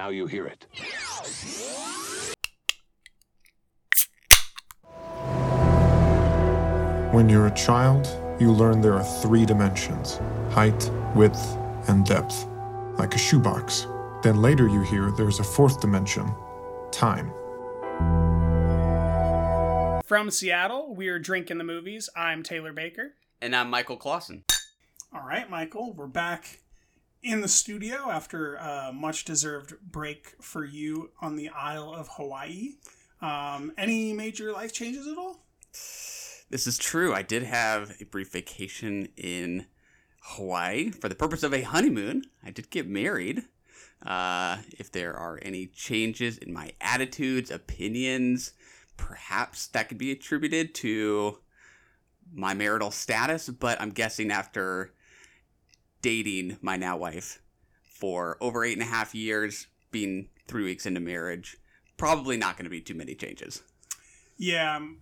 Now you hear it. When you're a child, you learn there are three dimensions height, width, and depth, like a shoebox. Then later you hear there's a fourth dimension time. From Seattle, we're drinking the movies. I'm Taylor Baker. And I'm Michael Clausen. All right, Michael, we're back in the studio after a much deserved break for you on the Isle of Hawaii. Um, any major life changes at all? This is true. I did have a brief vacation in Hawaii for the purpose of a honeymoon. I did get married. Uh, if there are any changes in my attitudes, opinions, perhaps that could be attributed to my marital status, but I'm guessing after dating my now wife for over eight and a half years, being three weeks into marriage, probably not going to be too many changes. Yeah, I'm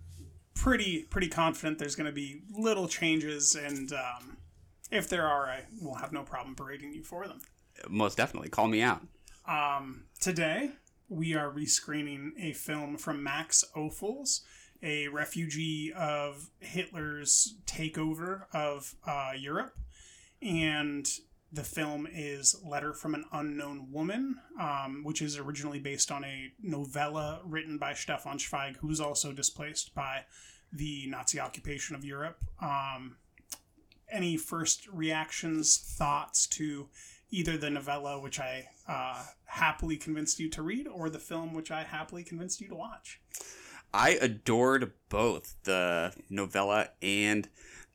pretty pretty confident there's going to be little changes, and um, if there are, I will have no problem berating you for them. Most definitely, call me out. Um, today we are rescreening a film from Max Ophüls, a refugee of Hitler's takeover of uh, Europe and the film is Letter from an Unknown Woman, um, which is originally based on a novella written by Stefan Zweig, who's also displaced by the Nazi occupation of Europe. Um, any first reactions, thoughts to either the novella, which I uh, happily convinced you to read, or the film, which I happily convinced you to watch? I adored both the novella and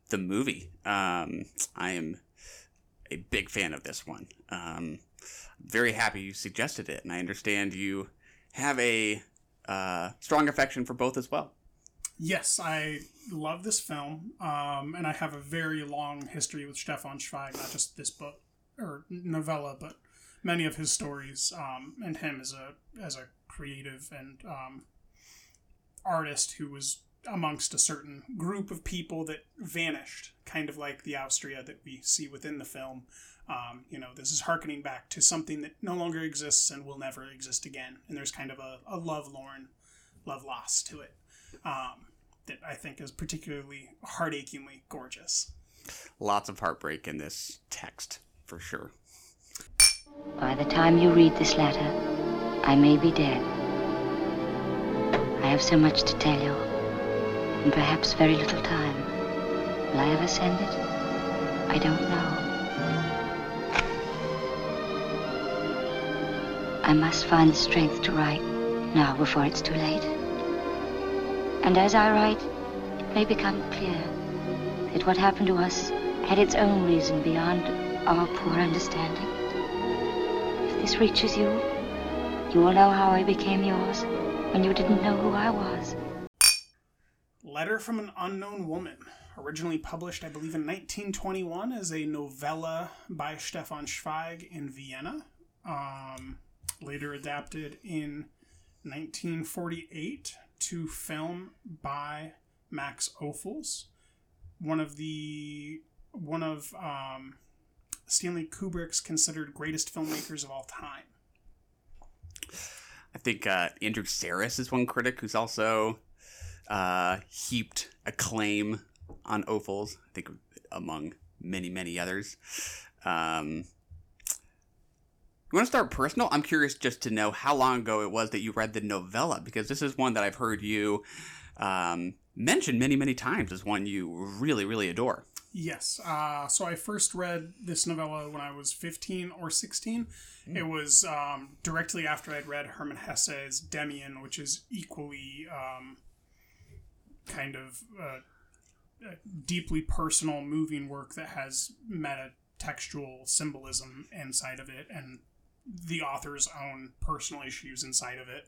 the movie. Um, I am a big fan of this one. Um, very happy you suggested it, and I understand you have a uh, strong affection for both as well. Yes, I love this film, um, and I have a very long history with Stefan Zweig, not just this book or novella, but many of his stories, um, and him as a as a creative and um, artist who was amongst a certain group of people that vanished, kind of like the Austria that we see within the film. Um, you know, this is harkening back to something that no longer exists and will never exist again. And there's kind of a, a love lorn, love lost to it um, that I think is particularly heartachingly gorgeous. Lots of heartbreak in this text, for sure. By the time you read this letter, I may be dead. I have so much to tell you and perhaps very little time. Will I ever send it? I don't know. I must find the strength to write now before it's too late. And as I write, it may become clear that what happened to us had its own reason beyond our poor understanding. If this reaches you, you will know how I became yours when you didn't know who I was. Letter from an Unknown Woman, originally published, I believe, in 1921 as a novella by Stefan Zweig in Vienna. Um, later adapted in 1948 to film by Max Ophüls, one of the one of um, Stanley Kubrick's considered greatest filmmakers of all time. I think uh, Andrew Sarris is one critic who's also uh, heaped acclaim on Ophüls, I think among many, many others. Um, you want to start personal? I'm curious just to know how long ago it was that you read the novella, because this is one that I've heard you um, mention many, many times as one you really, really adore. Yes. Uh, so I first read this novella when I was 15 or 16. Mm. It was um, directly after I'd read Hermann Hesse's Demian, which is equally um, kind of uh, deeply personal, moving work that has meta textual symbolism inside of it and the author's own personal issues inside of it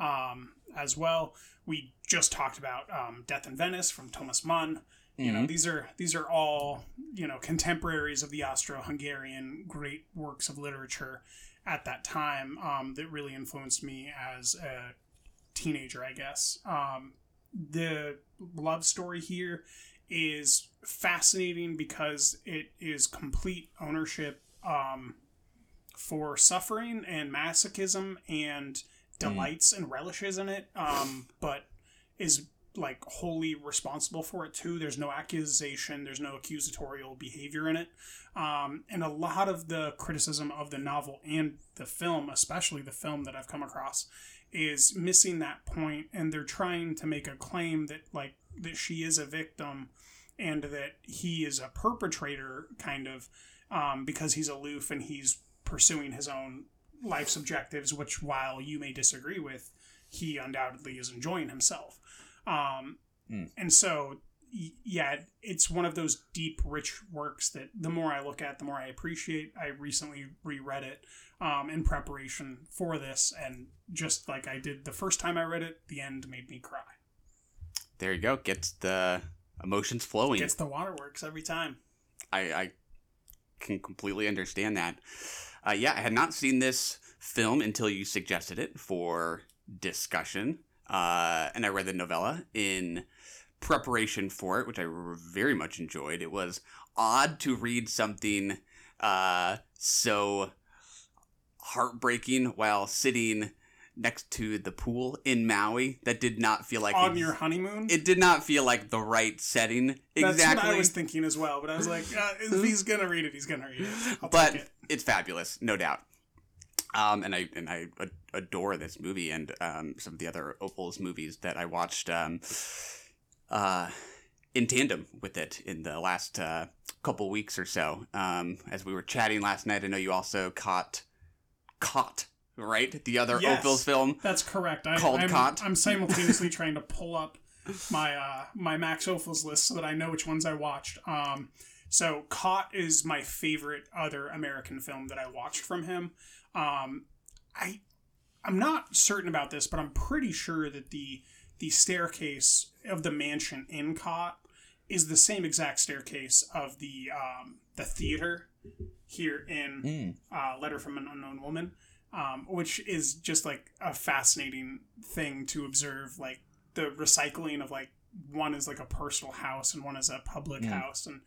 um, as well. We just talked about um, Death in Venice from Thomas Mann. You mm-hmm. know, these are these are all you know contemporaries of the Austro-Hungarian great works of literature at that time um, that really influenced me as a teenager, I guess. Um, the love story here is fascinating because it is complete ownership um, for suffering and masochism and delights and relishes in it, um, but is like wholly responsible for it too. There's no accusation, there's no accusatorial behavior in it. Um, and a lot of the criticism of the novel and the film, especially the film that I've come across, is missing that point and they're trying to make a claim that like that she is a victim and that he is a perpetrator kind of um, because he's aloof and he's pursuing his own life's objectives which while you may disagree with he undoubtedly is enjoying himself um, Mm. and so yeah it's one of those deep rich works that the more i look at the more i appreciate i recently reread it um, in preparation for this and just like i did the first time i read it the end made me cry There you go. Gets the emotions flowing. gets the waterworks every time I, I can completely understand that. Uh, yeah, I had not seen this film until you suggested it for discussion. Uh, and I read the novella in preparation for it, which I very much enjoyed. It was odd to read something uh, so heartbreaking while sitting next to the pool in Maui. That did not feel like on ex- your honeymoon It did not feel like the right setting exactly. that's exactly. what i was thinking as well but i was like uh, if he's gonna read it he's gonna read it I'll but it. it's fabulous, no doubt. Um, and I and I adore this movie and um, some of the other Ophüls' movies that I watched um, uh, in tandem with it in the last uh, couple weeks or so. Um, as we were chatting last night, I know you also caught caught right the other Yes. Film. That's correct. I, Called I'm, Caught. I'm simultaneously trying to pull up my uh, my Max Ophüls list so that I know which ones I watched. Um, so Caught is my favorite other American film that I watched from him. Um, I I'm not certain about this, but I'm pretty sure that the the staircase of the mansion in Caught is the same exact staircase of the um, the theater here in uh, Letter from an Unknown Woman, um, which is just like a fascinating thing to observe. Like the recycling of like one is like a personal house and one is a public house, and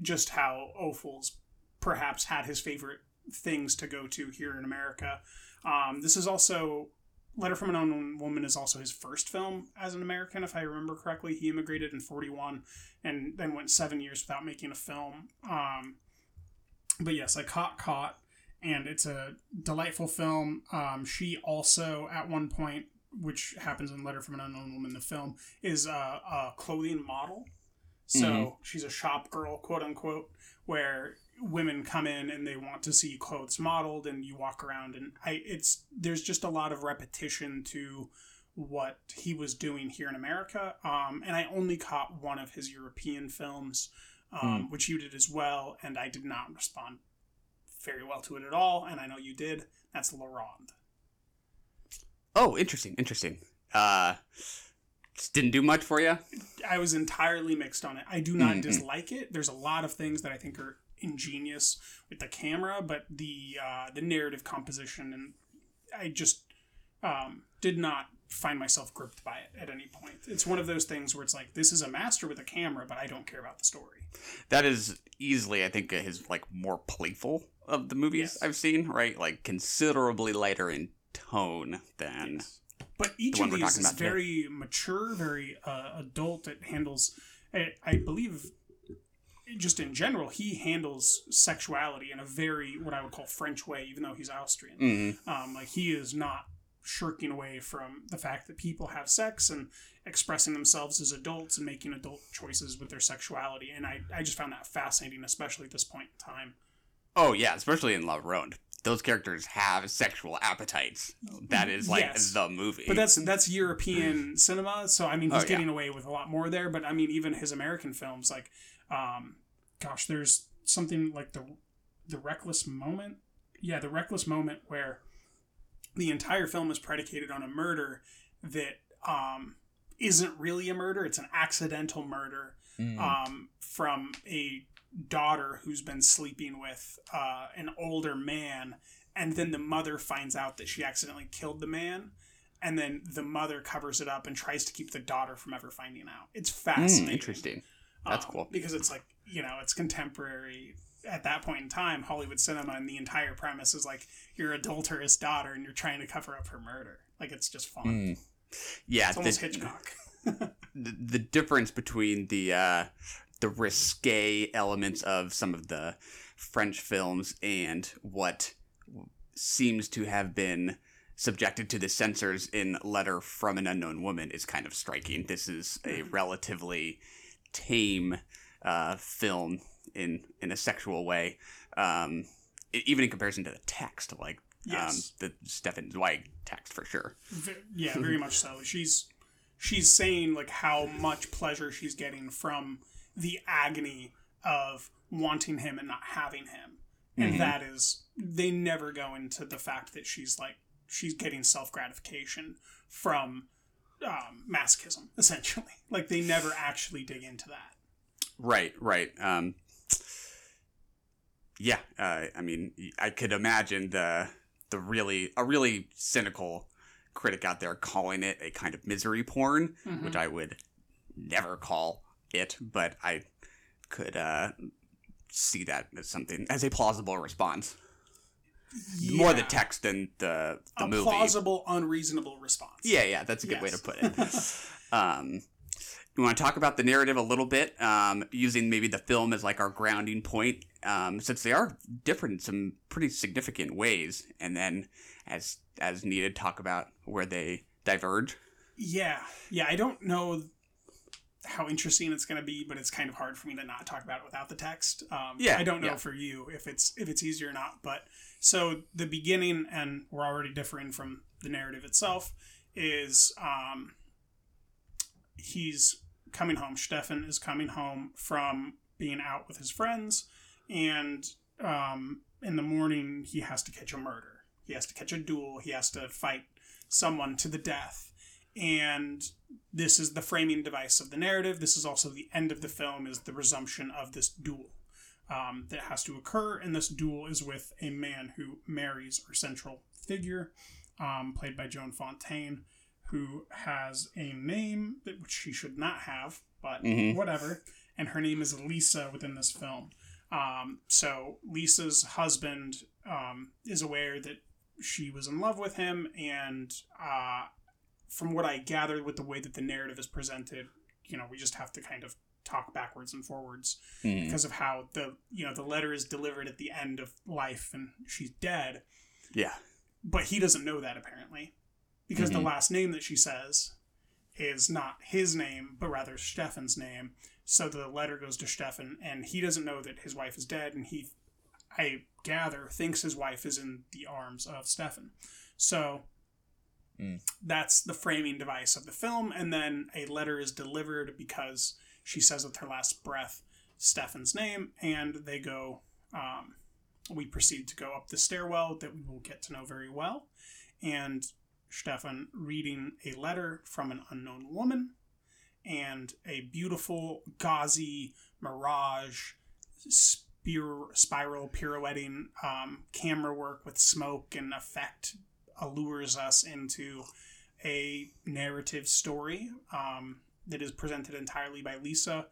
just how Ophuls perhaps had his favorite things to go to here in America. Um, this is also Letter from an Unknown Woman is also his first film as an American, if I remember correctly. He immigrated in 41 and then went seven years without making a film. Um, but yes, I caught Caught, and it's a delightful film. Um, she also, at one point, which happens in Letter from an Unknown Woman, the film, is a, a clothing model. So Mhm. she's a shop girl, quote unquote, where women come in and they want to see clothes modeled, and you walk around, and I, it's there's just a lot of repetition to what he was doing here in America. Um, and I only caught one of his European films, um, which you did as well, and I did not respond very well to it at all. And I know you did. That's La Ronde. Oh, interesting, interesting. Uh, didn't do much for you. I was entirely mixed on it. I do not Mhm. dislike it. There's a lot of things that I think are ingenious with the camera, but the uh, the narrative composition and I just um, did not find myself gripped by it at any point. It's one of those things where it's like this is a master with a camera, but I don't care about the story. That is easily, I think, his like more playful of the movies Yes. I've seen. Right, like considerably lighter in tone than. But each one of these is about today. very mature, very uh, adult. It handles, I, I believe, just in general, he handles sexuality in a very what I would call French way, even though he's Austrian. Mhm. Um, like he is not shirking away from the fact that people have sex and expressing themselves as adults and making adult choices with their sexuality. And I, I just found that fascinating, especially at this point in time. Oh yeah, especially in La Ronde. Those characters have sexual appetites. That is like Yes. the movie. But that's that's European cinema, so I mean he's Oh, yeah. getting away with a lot more there. But I mean even his American films, like, um, gosh, there's something like the the reckless moment. Yeah, the reckless moment where the entire film is predicated on a murder that um, isn't really a murder. It's an accidental murder um, from a daughter who's been sleeping with uh, an older man, and then the mother finds out that she accidentally killed the man, and then the mother covers it up and tries to keep the daughter from ever finding out. It's Mm, fascinating. interesting. That's Um, cool. because it's like you know it's contemporary at that point in time, Hollywood cinema and the entire premise is like your adulterous daughter and you're trying to cover up her murder. Like it's just fun. Mm. Yeah, It's almost the, Hitchcock. the, the difference between the uh, the risque elements of some of the French films and what seems to have been subjected to the censors in Letter from an Unknown Woman is kind of striking. This is a relatively tame uh, film in in a sexual way, um, even in comparison to the text, like Yes. um, the Stefan Zweig text for sure. Yeah, very much so. She's she's saying like how much pleasure she's getting from the agony of wanting him and not having him. And that is they never go into the fact that she's like she's getting self gratification from um, masochism, essentially. Like they never actually dig into that. Right, right. Um, yeah, uh, I mean, I could imagine the the really a really cynical critic out there calling it a kind of misery porn, which I would never call it, but I could uh, see that as something as a plausible response. More the text than the the a movie. plausible, unreasonable response. Yeah, yeah, that's a good way to put it. um, we want to talk about the narrative a little bit, um, using maybe the film as like our grounding point, um, since they are different in some pretty significant ways, and then as as needed, talk about where they diverge. Yeah, yeah. I don't know how interesting it's going to be, but it's kind of hard for me to not talk about it without the text. Um, Yeah, I don't know yeah. for you if it's if it's easier or not. But so the beginning, and we're already differing from the narrative itself, is um, he's coming home. Stefan is coming home from being out with his friends, and um, in the morning he has to catch a murder. He has to catch a duel. He has to fight someone to the death. And this is the framing device of the narrative. This is also the end of the film, is the resumption of this duel um, that has to occur. And this duel is with a man who marries our central figure, um, played by Joan Fontaine, who has a name that which she should not have, but Mhm. whatever. And her name is Lisa within this film. Um, so Lisa's husband um, is aware that she was in love with him, and uh, from what I gathered with the way that the narrative is presented, you know, we just have to kind of talk backwards and forwards Hmm. because of how the you know the letter is delivered at the end of life and she's dead, Yeah, but he doesn't know that apparently because the last name that she says is not his name but rather Stefan's name. So the letter goes to Stefan and he doesn't know that his wife is dead and he I gather thinks his wife is in the arms of Stefan. So that's the framing device of the film and then a letter is delivered because she says with her last breath Stefan's name and they go um, we proceed to go up the stairwell that we will get to know very well. And Stefan reading a letter from an unknown woman and a beautiful gauzy mirage spir- spiral pirouetting um, camera work with smoke and effect allures us into a narrative story um, that is presented entirely by Lisa.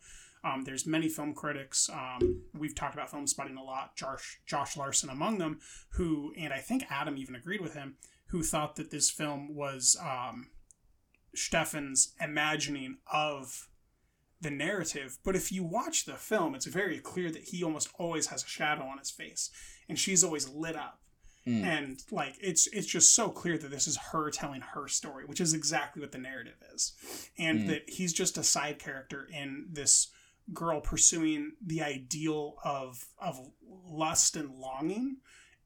Um, there's many film critics. Um, we've talked about Filmspotting a lot. Josh Josh Larsen among them, who and I think Adam even agreed with him, who thought that this film was um, Stefan's imagining of the narrative. But if you watch the film, it's very clear that he almost always has a shadow on his face, and she's always lit up. Mm. And like it's it's just so clear that this is her telling her story, which is exactly what the narrative is, and mm. that he's just a side character in this girl pursuing the ideal of of lust and longing,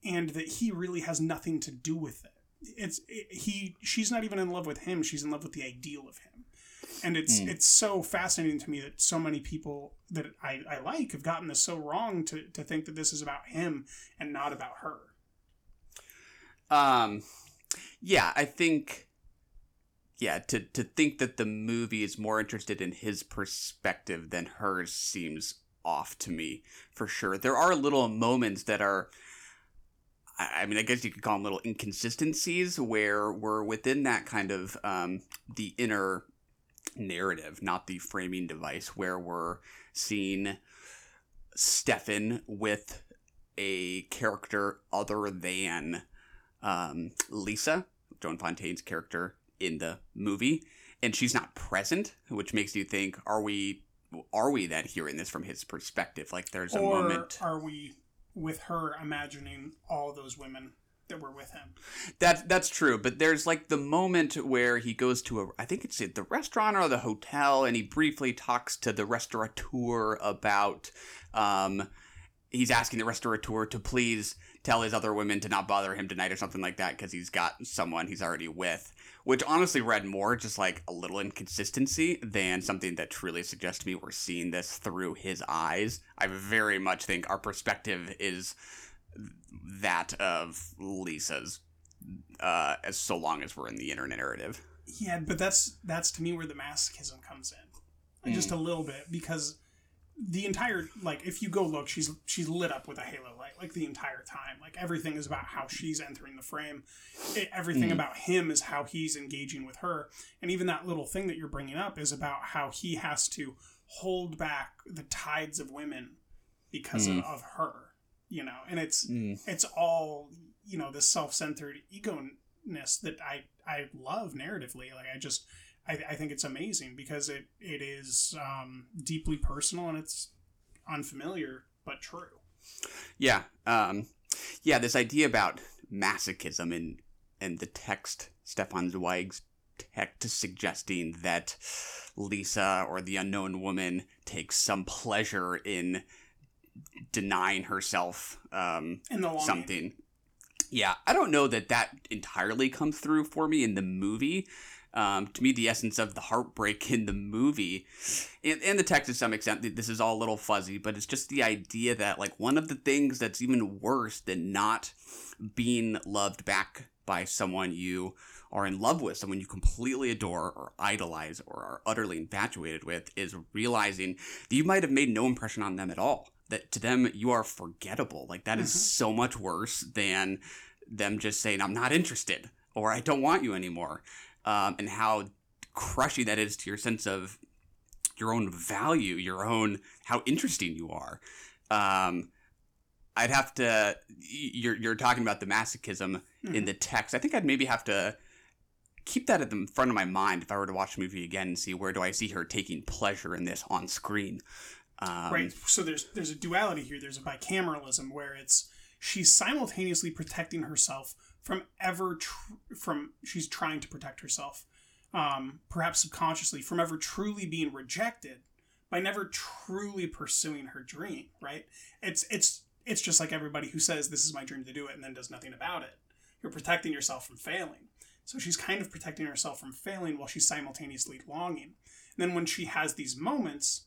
and that he really has nothing to do with it. It's it, he she's not even in love with him; she's in love with the ideal of him, and it's mm. it's so fascinating to me that so many people that I, I like have gotten this so wrong to to think that this is about him and not about her. Um, yeah, I think, yeah, to to think that the movie is more interested in his perspective than hers seems off to me for sure. There are little moments that are. I mean, I guess you could call them little inconsistencies where we're within that kind of um, the inner narrative, not the framing device, where we're seeing Stefan with a character other than um, Lisa, Joan Fontaine's character in the movie, and she's not present, which makes you think: Are we? Are we then hearing this from his perspective? Like, there's a or moment. are we with her imagining all those women that were with him? That that's true, but there's like the moment where he goes to a I think it's at the restaurant or the hotel, and he briefly talks to the restaurateur about. Um, he's asking the restaurateur to please tell his other women to not bother him tonight or something like that because he's got someone he's already with. Which honestly read more just like a little inconsistency than something that truly suggests to me we're seeing this through his eyes. I very much think our perspective is that of Lisa's, uh, as so long as we're in the internet narrative. Yeah, but that's that's to me where the masochism comes in, just a little bit because the entire like if you go look, she's she's lit up with a halo light like the entire time. Like everything is about how she's entering the frame. It, everything mm. about him is how he's engaging with her, and even that little thing that you're bringing up is about how he has to hold back the tides of women because of, of her. You know, and it's mm. it's all you know this self-centered ego-ness that I I love narratively. Like I just I, I think it's amazing because it it is um, deeply personal and it's unfamiliar but true. Yeah, um, yeah. This idea about masochism and and the text, Stefan Zweig's text, suggesting that Lisa or the unknown woman takes some pleasure in denying herself um, In the something. Yeah, I don't know that that entirely comes through for me in the movie. Um, to me, the essence of the heartbreak in the movie, and, and the text to some extent, this is all a little fuzzy, but it's just the idea that, like, one of the things that's even worse than not being loved back by someone you are in love with, someone you completely adore or idolize or are utterly infatuated with, is realizing that you might have made no impression on them at all. That to them, you are forgettable. Like, that is so much worse than them just saying, I'm not interested or I don't want you anymore. Um, and how crushing that is to your sense of your own value, your own how interesting you are. Um, I'd have to. You're you're talking about the masochism in the text. I think I'd maybe have to keep that at the front of my mind if I were to watch the movie again and see where do I see her taking pleasure in this on screen. Um, right so there's there's a duality here there's a bicameralism where it's she's simultaneously protecting herself from ever tr- from she's trying to protect herself um, perhaps subconsciously from ever truly being rejected by never truly pursuing her dream right? It's it's it's just like everybody who says this is my dream to do it and then does nothing about it. You're protecting yourself from failing. So she's kind of protecting herself from failing while she's simultaneously longing. And then when she has these moments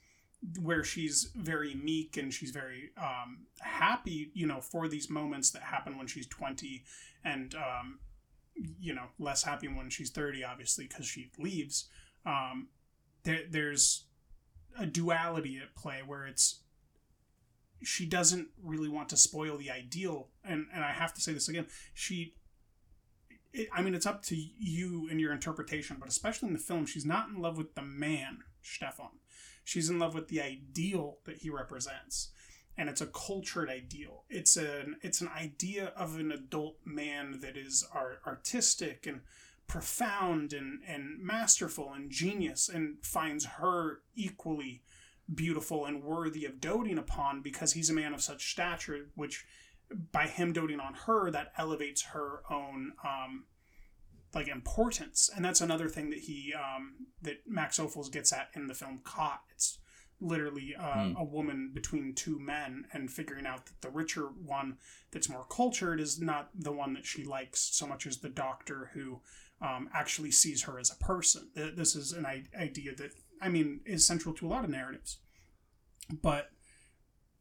where she's very meek and she's very um, happy, you know, for these moments that happen when she's 20 and, um, you know, less happy when she's 30, obviously, because she leaves. Um, there, there's a duality at play where it's she doesn't really want to spoil the ideal. And, and I have to say this again, she it, I mean, it's up to you and your interpretation, but especially in the film, she's not in love with the man, Stefan. She's in love with the ideal that he represents. And it's a cultured ideal. It's an it's an idea of an adult man that is art, artistic and profound and, and masterful and genius and finds her equally beautiful and worthy of doting upon because he's a man of such stature, which by him doting on her, that elevates her own um, like importance, and that's another thing that he um, that Max Ophuls gets at in the film Caught. It's literally uh, a woman between two men, and figuring out that the richer one that's more cultured is not the one that she likes so much as the doctor who um, actually sees her as a person. This is an idea that I mean is central to a lot of narratives, but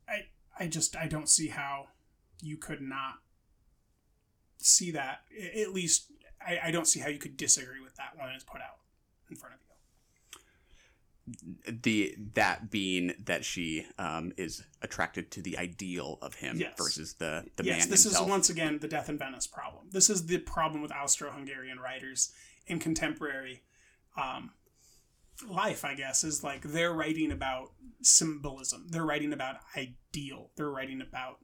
I I just I don't see how you could not see that at least I, I don't see how you could disagree with that when it's put out in front of you the that being that she um, is attracted to the ideal of him Yes. versus the the yes man this himself. is once again the death in venice problem this is the problem with austro-hungarian writers in contemporary um, life, I guess, is like they're writing about symbolism. They're writing about ideal. They're writing about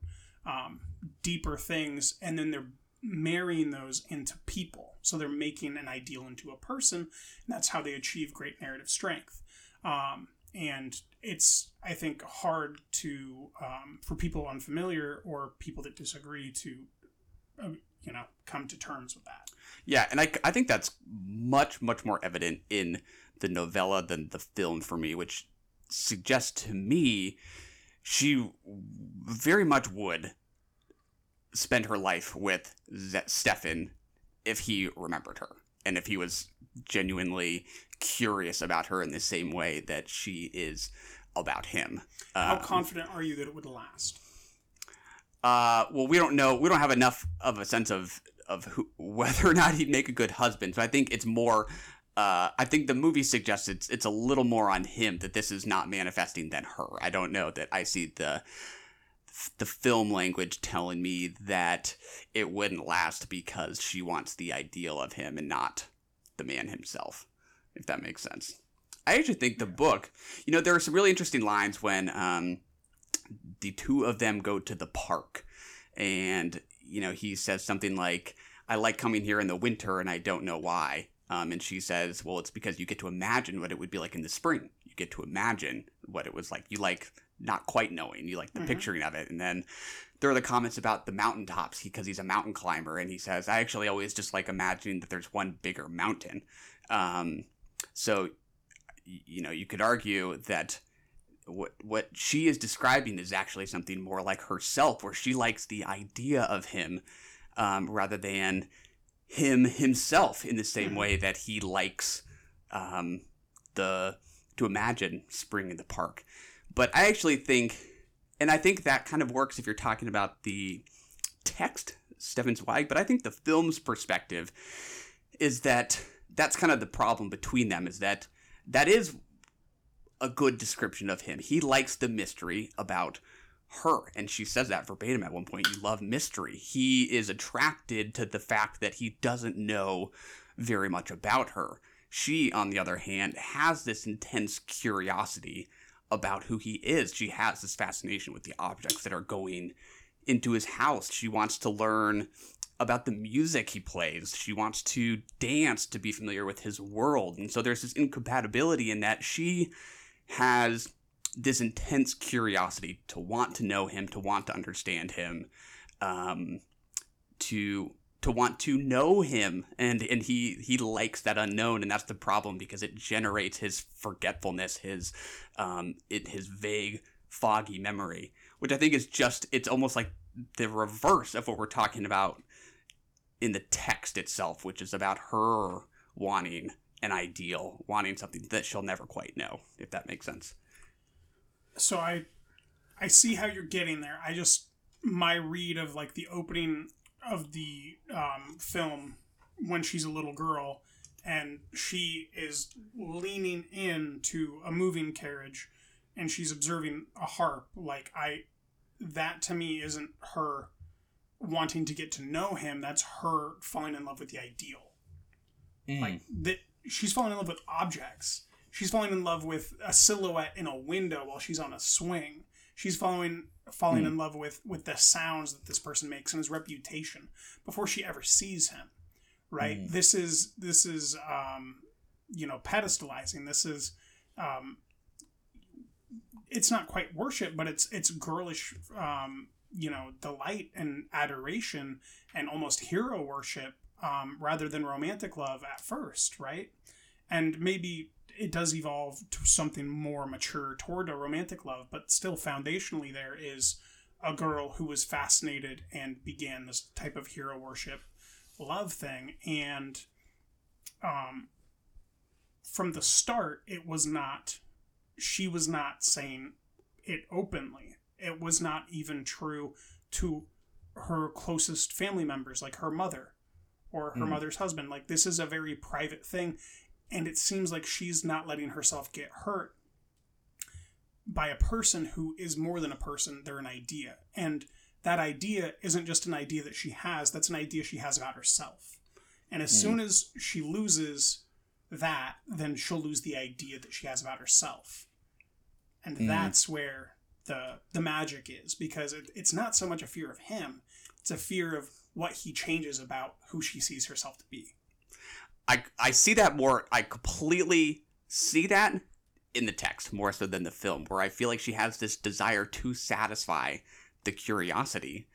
um, deeper things, and then they're marrying those into people. So they're making an ideal into a person, and that's how they achieve great narrative strength. Um, and it's I think hard to um, for people unfamiliar or people that disagree to uh, you know come to terms with that. Yeah, and I, I think that's much much more evident in the novella than the film for me, which suggests to me she very much would spend her life with Stefan if he remembered her and if he was genuinely curious about her in the same way that she is about him. How um, confident are you that it would last? Uh, well, we don't know. We don't have enough of a sense of of who, whether or not he'd make a good husband. So I think it's more. Uh, I think the movie suggests it's it's a little more on him that this is not manifesting than her. I don't know that I see the the film language telling me that it wouldn't last because she wants the ideal of him and not the man himself, if that makes sense. I actually think the book, you know, there are some really interesting lines when um, the two of them go to the park and, you know, he says something like, I like coming here in the winter and I don't know why. Um, and she says, well, it's because you get to imagine what it would be like in the spring. You get to imagine what it was like. You like not quite knowing. You like the mm-hmm. picturing of it. And then there are the comments about the mountaintops because he's a mountain climber. And he says, I actually always just like imagining that there's one bigger mountain. Um, so, you know, you could argue that what what she is describing is actually something more like herself, where she likes the idea of him um, rather than him himself in the same mm-hmm. way that he likes um, the to imagine spring in the park. But I actually think, and I think that kind of works if you're talking about the text, Stefan Zweig, but I think the film's perspective is that that's kind of the problem between them is that that is a good description of him. He likes the mystery about her, and she says that verbatim at one point. You love mystery. He is attracted to the fact that he doesn't know very much about her. She, on the other hand, has this intense curiosity about who he is. She has this fascination with the objects that are going into his house. She wants to learn about the music he plays. She wants to dance to be familiar with his world. And so there's this incompatibility in that she has this intense curiosity to want to know him, to want to understand him, um, to to want to know him and and he he likes that unknown and that's the problem because it generates his forgetfulness his um it, his vague foggy memory which i think is just it's almost like the reverse of what we're talking about in the text itself which is about her wanting an ideal wanting something that she'll never quite know if that makes sense. So i i see how you're getting there. I just my read of like the opening of the um, film when she's a little girl and she is leaning into a moving carriage and she's observing a harp like i that to me isn't her wanting to get to know him that's her falling in love with the ideal mm. like that she's falling in love with objects she's falling in love with a silhouette in a window while she's on a swing she's falling falling mm. in love with with the sounds that this person makes and his reputation before she ever sees him right mm. this is this is um you know pedestalizing this is um it's not quite worship but it's it's girlish um you know delight and adoration and almost hero worship um rather than romantic love at first right? And maybe it does evolve to something more mature toward a romantic love, but still foundationally there is a girl who was fascinated and began this type of hero worship love thing. And um from the start it was not she was not saying it openly it was not even true to her closest family members like her mother or her mm. mother's husband like this is a very private thing and it seems like she's not letting herself get hurt by a person who is more than a person they're an idea and that idea isn't just an idea that she has that's an idea she has about herself and as mm. soon as she loses that, then she'll lose the idea that she has about herself. And Mm. that's where the the magic is because it, it's not so much a fear of him, it's a fear of what he changes about who she sees herself to be. I I see that more. I completely see that in the text more so than the film, where I feel like she has this desire to satisfy the curiosity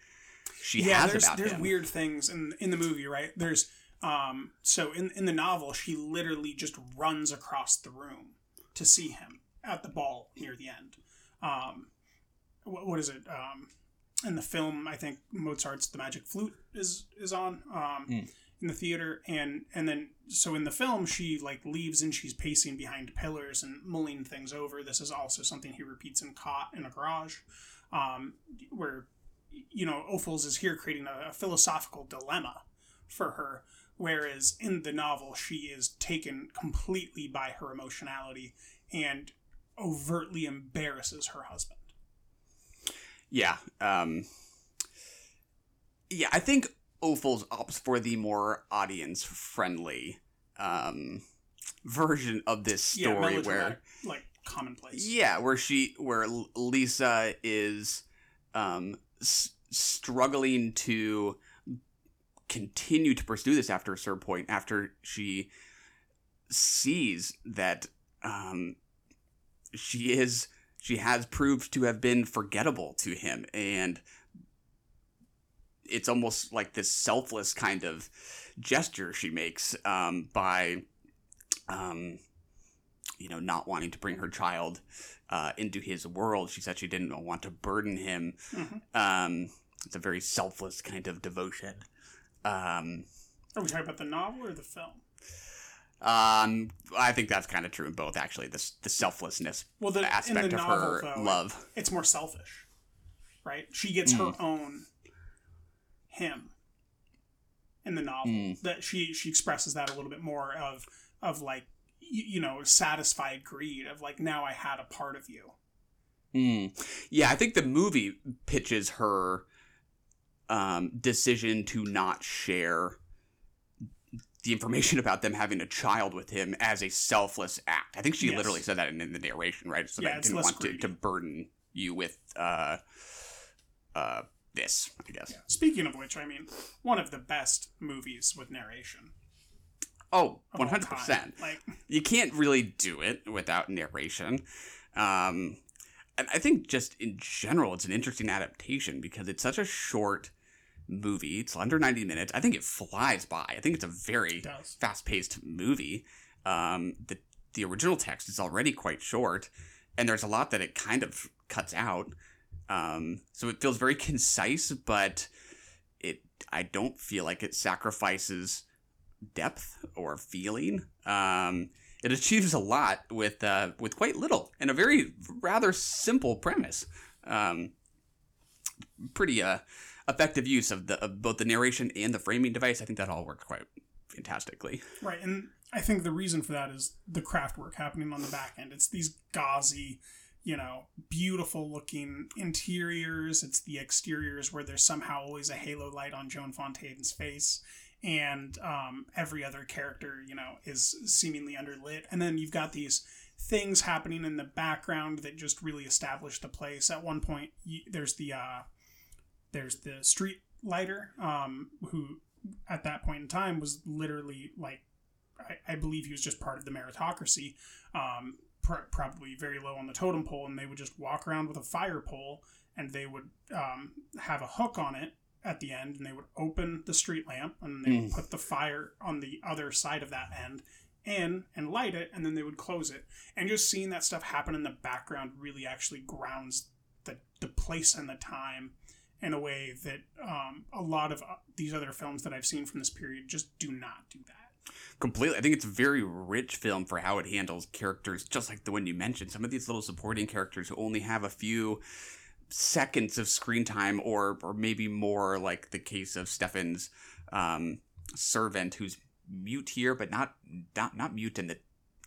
she yeah, has there's about there's him. weird things in in the movie, right? There's um so in in the novel, she literally just runs across the room to see him at the ball near the end. Um, what, what is it? Um, in the film, I think Mozart's The Magic Flute is is on um, Mm. in the theater, and and then so in the film, she like leaves and she's pacing behind pillars and mulling things over. This is also something he repeats in Caught in a Garage, um, where you know Ophuls is here creating a, a philosophical dilemma for her. Whereas in the novel, she is taken completely by her emotionality and overtly embarrasses her husband. Yeah. Um, yeah, I think Ophuls opts for the more audience friendly um, version of this story where like commonplace. Yeah, where she, where Lisa is um, s- struggling to continue to pursue this after a certain point, after she sees that um, she is, she has proved to have been forgettable to him, and it's almost like this selfless kind of gesture she makes um, by. Um, you know, not wanting to bring her child uh, into his world. She said she didn't want to burden him. Mhm. Um, it's a very selfless kind of devotion. Um, Are we talking about the novel or the film? Um, I think that's kind of true in both, actually. This the selflessness Well, the, aspect the of novel, her though, love. it's more selfish, right? She gets her own him in the novel. Mm. That she she expresses that a little bit more of of like you, you know satisfied greed of like now I had a part of you. Mm. Yeah, I think the movie pitches her um, decision to not share the information about them having a child with him as a selfless act. I think she Yes. literally said that in, in the narration, right? So Yeah, that I didn't want to, to burden you with uh, uh, this, I guess. Speaking of which, I mean, one of the best movies with narration. Oh, 100%. Like you can't really do it without narration. Um, and I think just in general, it's an interesting adaptation because it's such a short movie. It's under 90 minutes. I think it flies by. I think it's a very It fast paced movie. Um, the, the original text is already quite short, and there's a lot that it kind of cuts out. Um, so it feels very concise, but it I don't feel like it sacrifices depth or feeling. Um, it achieves a lot with uh, with quite little and a very rather simple premise. Um, pretty uh, effective use of the of both the narration and the framing device. I think that all worked quite fantastically. Right, and I think the reason for that is the craft work happening on the back end. It's these gauzy, you know, beautiful looking interiors. It's the exteriors where there's somehow always a halo light on Joan Fontaine's face, and um, every other character, you know, is seemingly underlit. And then you've got these things happening in the background that just really establish the place. At one point, you, there's the uh, there's the street lighter um, who at that point in time was literally like I, I believe he was just part of the meritocracy um, pr- probably very low on the totem pole and they would just walk around with a fire pole and they would um, have a hook on it at the end and they would open the street lamp and they would put the fire on the other side of that end in and light it and then they would close it. And just seeing that stuff happen in the background really actually grounds the, the place and the time in a way that um, a lot of uh, these other films that I've seen from this period just do not do that. Completely. I think it's a very rich film for how it handles characters, just like the one you mentioned. Some of these little supporting characters who only have a few seconds of screen time, or or maybe more, like the case of Stefan's um, servant, who's mute here, but not not not mute in the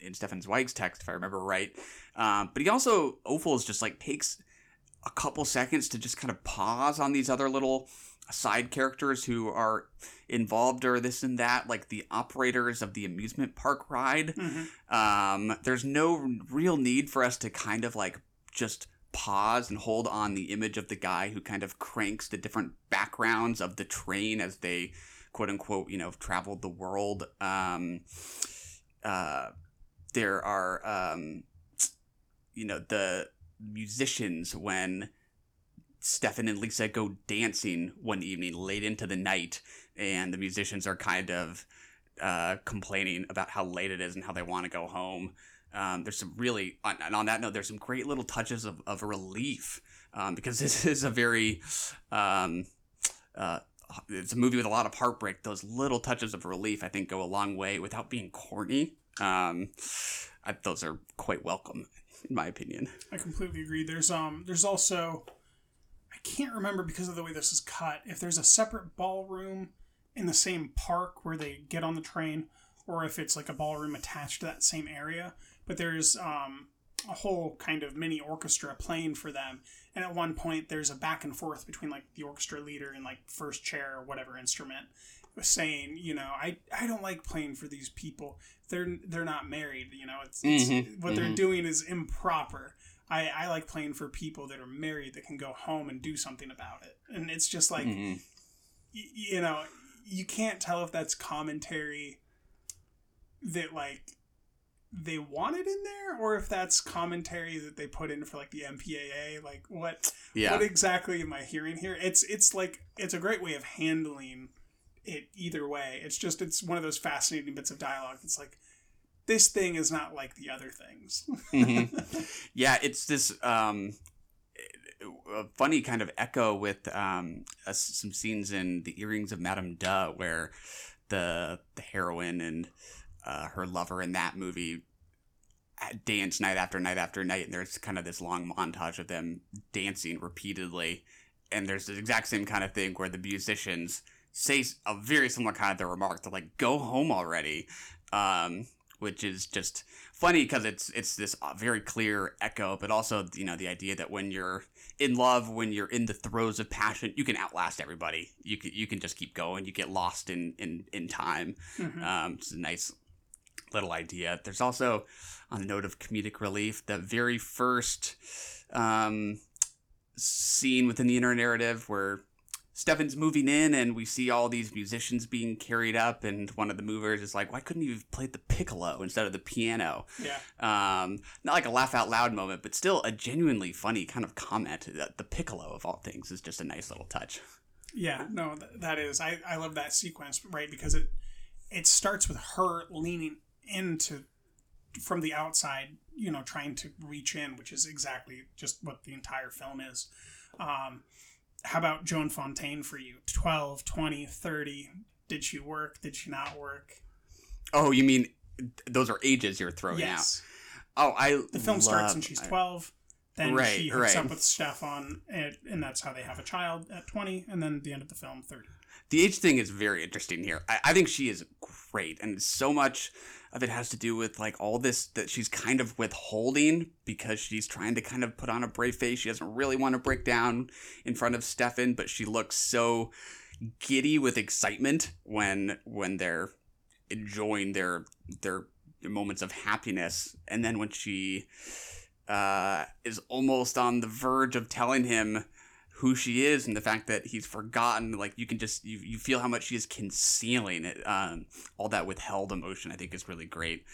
in Stefan Zweig's text, if I remember right. Um, but he also Ophuls just like takes a couple seconds to just kind of pause on these other little side characters who are involved or this and that, like the operators of the amusement park ride. Mhm. Um, there's no real need for us to kind of like just pause and hold on the image of the guy who kind of cranks the different backgrounds of the train as they quote unquote, you know, traveled the world. Um, uh, there are, um, you know, the musicians when Stefan and Lisa go dancing one evening late into the night, and the musicians are kind of uh, complaining about how late it is and how they want to go home. Um, there's some really, on, and on that note, there's some great little touches of, of relief um, because this is a very, um, uh, it's a movie with a lot of heartbreak. Those little touches of relief, I think, go a long way without being corny. Um, I, those are quite welcome, in my opinion. I completely agree. There's um there's also I can't remember because of the way this is cut if there's a separate ballroom in the same park where they get on the train or if it's like a ballroom attached to that same area, but there's um a whole kind of mini orchestra playing for them and at one point there's a back and forth between like the orchestra leader and like first chair or whatever instrument saying you know i i don't like playing for these people they're they're not married you know it's, it's Mhm, what they're mhm. doing is improper I, I like playing for people that are married that can go home and do something about it and it's just like Mhm. y- you know you can't tell if that's commentary that like they wanted in there or if that's commentary that they put in for like the MPAA like what Yeah. what exactly am I hearing here it's it's like it's a great way of handling it either way. It's just it's one of those fascinating bits of dialogue it's like this thing is not like the other things. Mhm. yeah, it's this um, a funny kind of echo with um, uh, some scenes in The Earrings of Madame de, where the the heroine and uh, her lover in that movie uh, dance night after night after night, and there's kind of this long montage of them dancing repeatedly, and there's the exact same kind of thing where the musicians say a very similar kind of the remark. They're like, "Go home already," um, which is just funny because it's it's this uh, very clear echo, but also you know the idea that when you're in love, when you're in the throes of passion, you can outlast everybody. You can you can just keep going. You get lost in in in time. Mhm. Um, it's a nice little idea. There's also, on the note of comedic relief, the very first um, scene within the inner narrative where Stefan's moving in and we see all these musicians being carried up, and one of the movers is like, "Why couldn't you have played the piccolo instead of the piano?" yeah Um, not like a laugh out loud moment, but still a genuinely funny kind of comment. That the piccolo of all things is just a nice little touch. Yeah, no, th- that is. I, I love that sequence, right? Because it it starts with her leaning into from the outside, you know, trying to reach in, which is exactly just what the entire film is. Um, how about Joan Fontaine for you? 12, 20, 30. Did she work? Did she not work? Oh, you mean those are ages you're throwing out. yes. out? Oh, I The film starts love- when she's 12. Then Right, she hooks right. up with Stefan, and, and that's how they have a child at 20. And then the end of the film, 30. the age thing is very interesting here. I, I think she is great, and so much of it has to do with like all this that she's kind of withholding because she's trying to kind of put on a brave face. She doesn't really want to break down in front of Stefan, but she looks so giddy with excitement when when they're enjoying their their moments of happiness, and then when she uh, is almost on the verge of telling him who she is and the fact that he's forgotten like you can just you, you feel how much she is concealing it um, all that withheld emotion i think is really great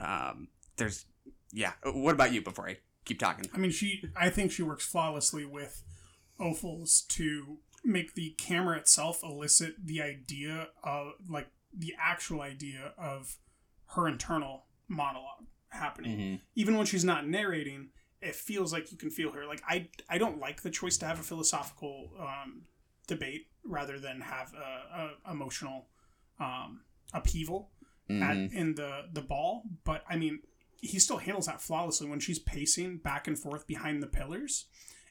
um, there's yeah what about you before i keep talking I mean, she. I think she works flawlessly with Ophüls to make the camera itself elicit the idea of like the actual idea of her internal monologue happening. Even when she's not narrating, it feels like you can feel her. Like I, I don't like the choice to have a philosophical um, debate rather than have a, a emotional um, upheaval at, in the the ball. But I mean, he still handles that flawlessly when she's pacing back and forth behind the pillars,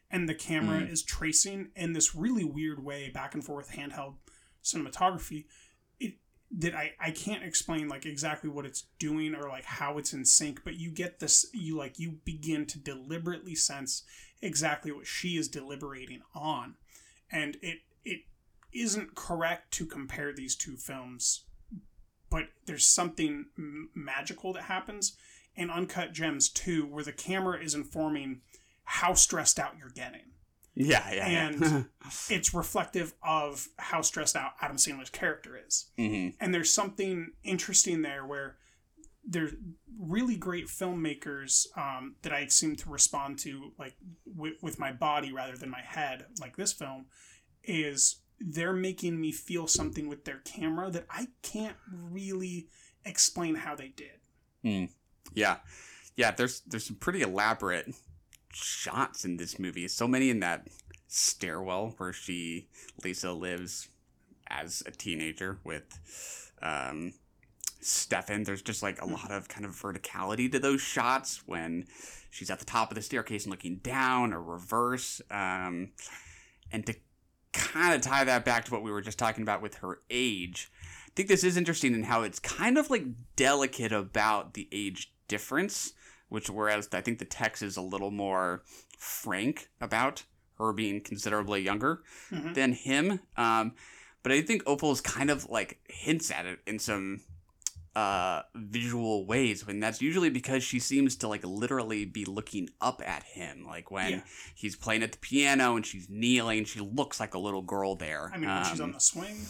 and the camera is tracing in this really weird way back and forth handheld cinematography. That I I can't explain like exactly what it's doing or like how it's in sync, but you get this you like you begin to deliberately sense exactly what she is deliberating on, and it it isn't correct to compare these two films, but there's something m- magical that happens in Uncut Gems 2 where the camera is informing how stressed out you're getting. Yeah, yeah. And yeah. it's reflective of how stressed out Adam Sandler's character is. hmm And there's something interesting there where there's really great filmmakers um, that I seem to respond to like with, with my body rather than my head, like this film, is they're making me feel something with their camera that I can't really explain how they did. Yeah, yeah. There's there's some pretty elaborate shots in this movie. So many in that stairwell where she Lisa lives as a teenager with um, Stefan. There's just like a lot of kind of verticality to those shots when she's at the top of the staircase and looking down or reverse. Um, and to kind of tie that back to what we were just talking about with her age, I think this is interesting in how it's kind of like delicate about the age difference, which whereas I think the text is a little more frank about her being considerably younger Mhm. than him. Um, but I think Ophüls' kind of like hints at it in some uh visual ways when that's usually because she seems to like literally be looking up at him like when Yeah. he's playing at the piano and she's kneeling she looks like a little girl there I mean, when she's Um, on the swing.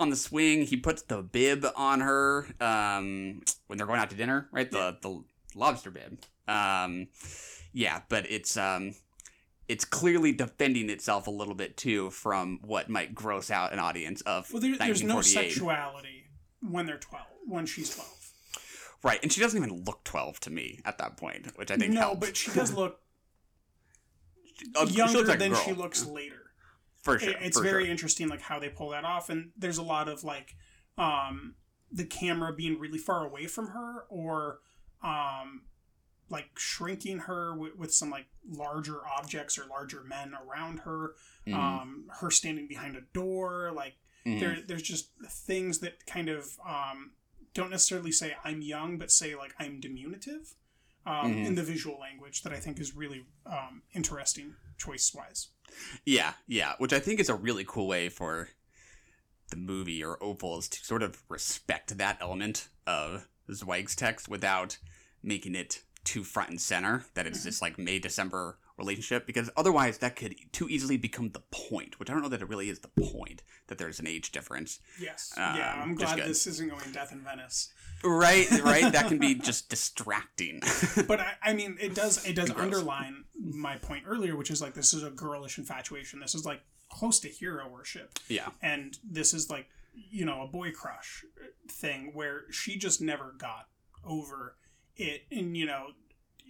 on the swing. He puts the bib on her um, when they're going out to dinner, right? The the lobster bib. Um, yeah, but it's um, it's clearly defending itself a little bit too from what might gross out an audience of Well, there, there's no sexuality when they're 12, when she's 12. right? And she doesn't even look twelve to me at that point, which I think no, helps. but she does look she younger looks like than she looks later. for sure. It- it's for very sure. interesting like how they pull that off and there's a lot of like um the camera being really far away from her or um like shrinking her with, with some like larger objects or larger men around her Mhm. um her standing behind a door like Mhm. there there's just things that kind of um don't necessarily say i'm young but say like i'm diminutive um, Mhm. in the visual language that i think is really um, interesting choice wise Yeah, yeah, which I think is a really cool way for the movie or Ophüls to sort of respect that element of Zweig's text without making it too front and center that it's this like May December relationship because otherwise that could too easily become the point, which I don't know that it really is the point that there's an age difference. Yes. Um, yeah, I'm glad this isn't going Death in Venice. Right, right, that can be just distracting. But I, I mean, it does it does underline my point earlier, which is like this is a girlish infatuation. This is like close to hero worship, yeah. and this is like you know a boy crush thing where she just never got over it. And you know,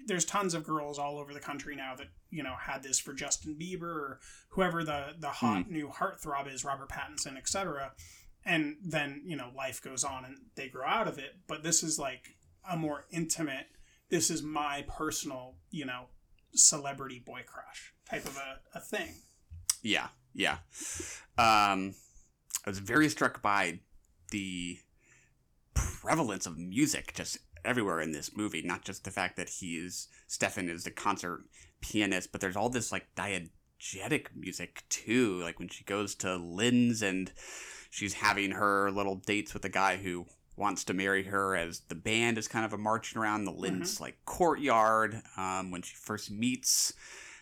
there's tons of girls all over the country now that you know had this for Justin Bieber or whoever the the hot new heartthrob is, Robert Pattinson, etc. And then you know life goes on and they grow out of it. But this is like a more intimate. This is my personal, you know, celebrity boy crush type of a, a thing. Yeah, yeah. Um, I was very struck by the prevalence of music just everywhere in this movie. Not just the fact that he is Stefan is the concert pianist, but there's all this like diegetic music too. Like when she goes to Linz and she's having her little dates with the guy who wants to marry her as the band is kind of a marching around the Linz like courtyard. Um, when she first meets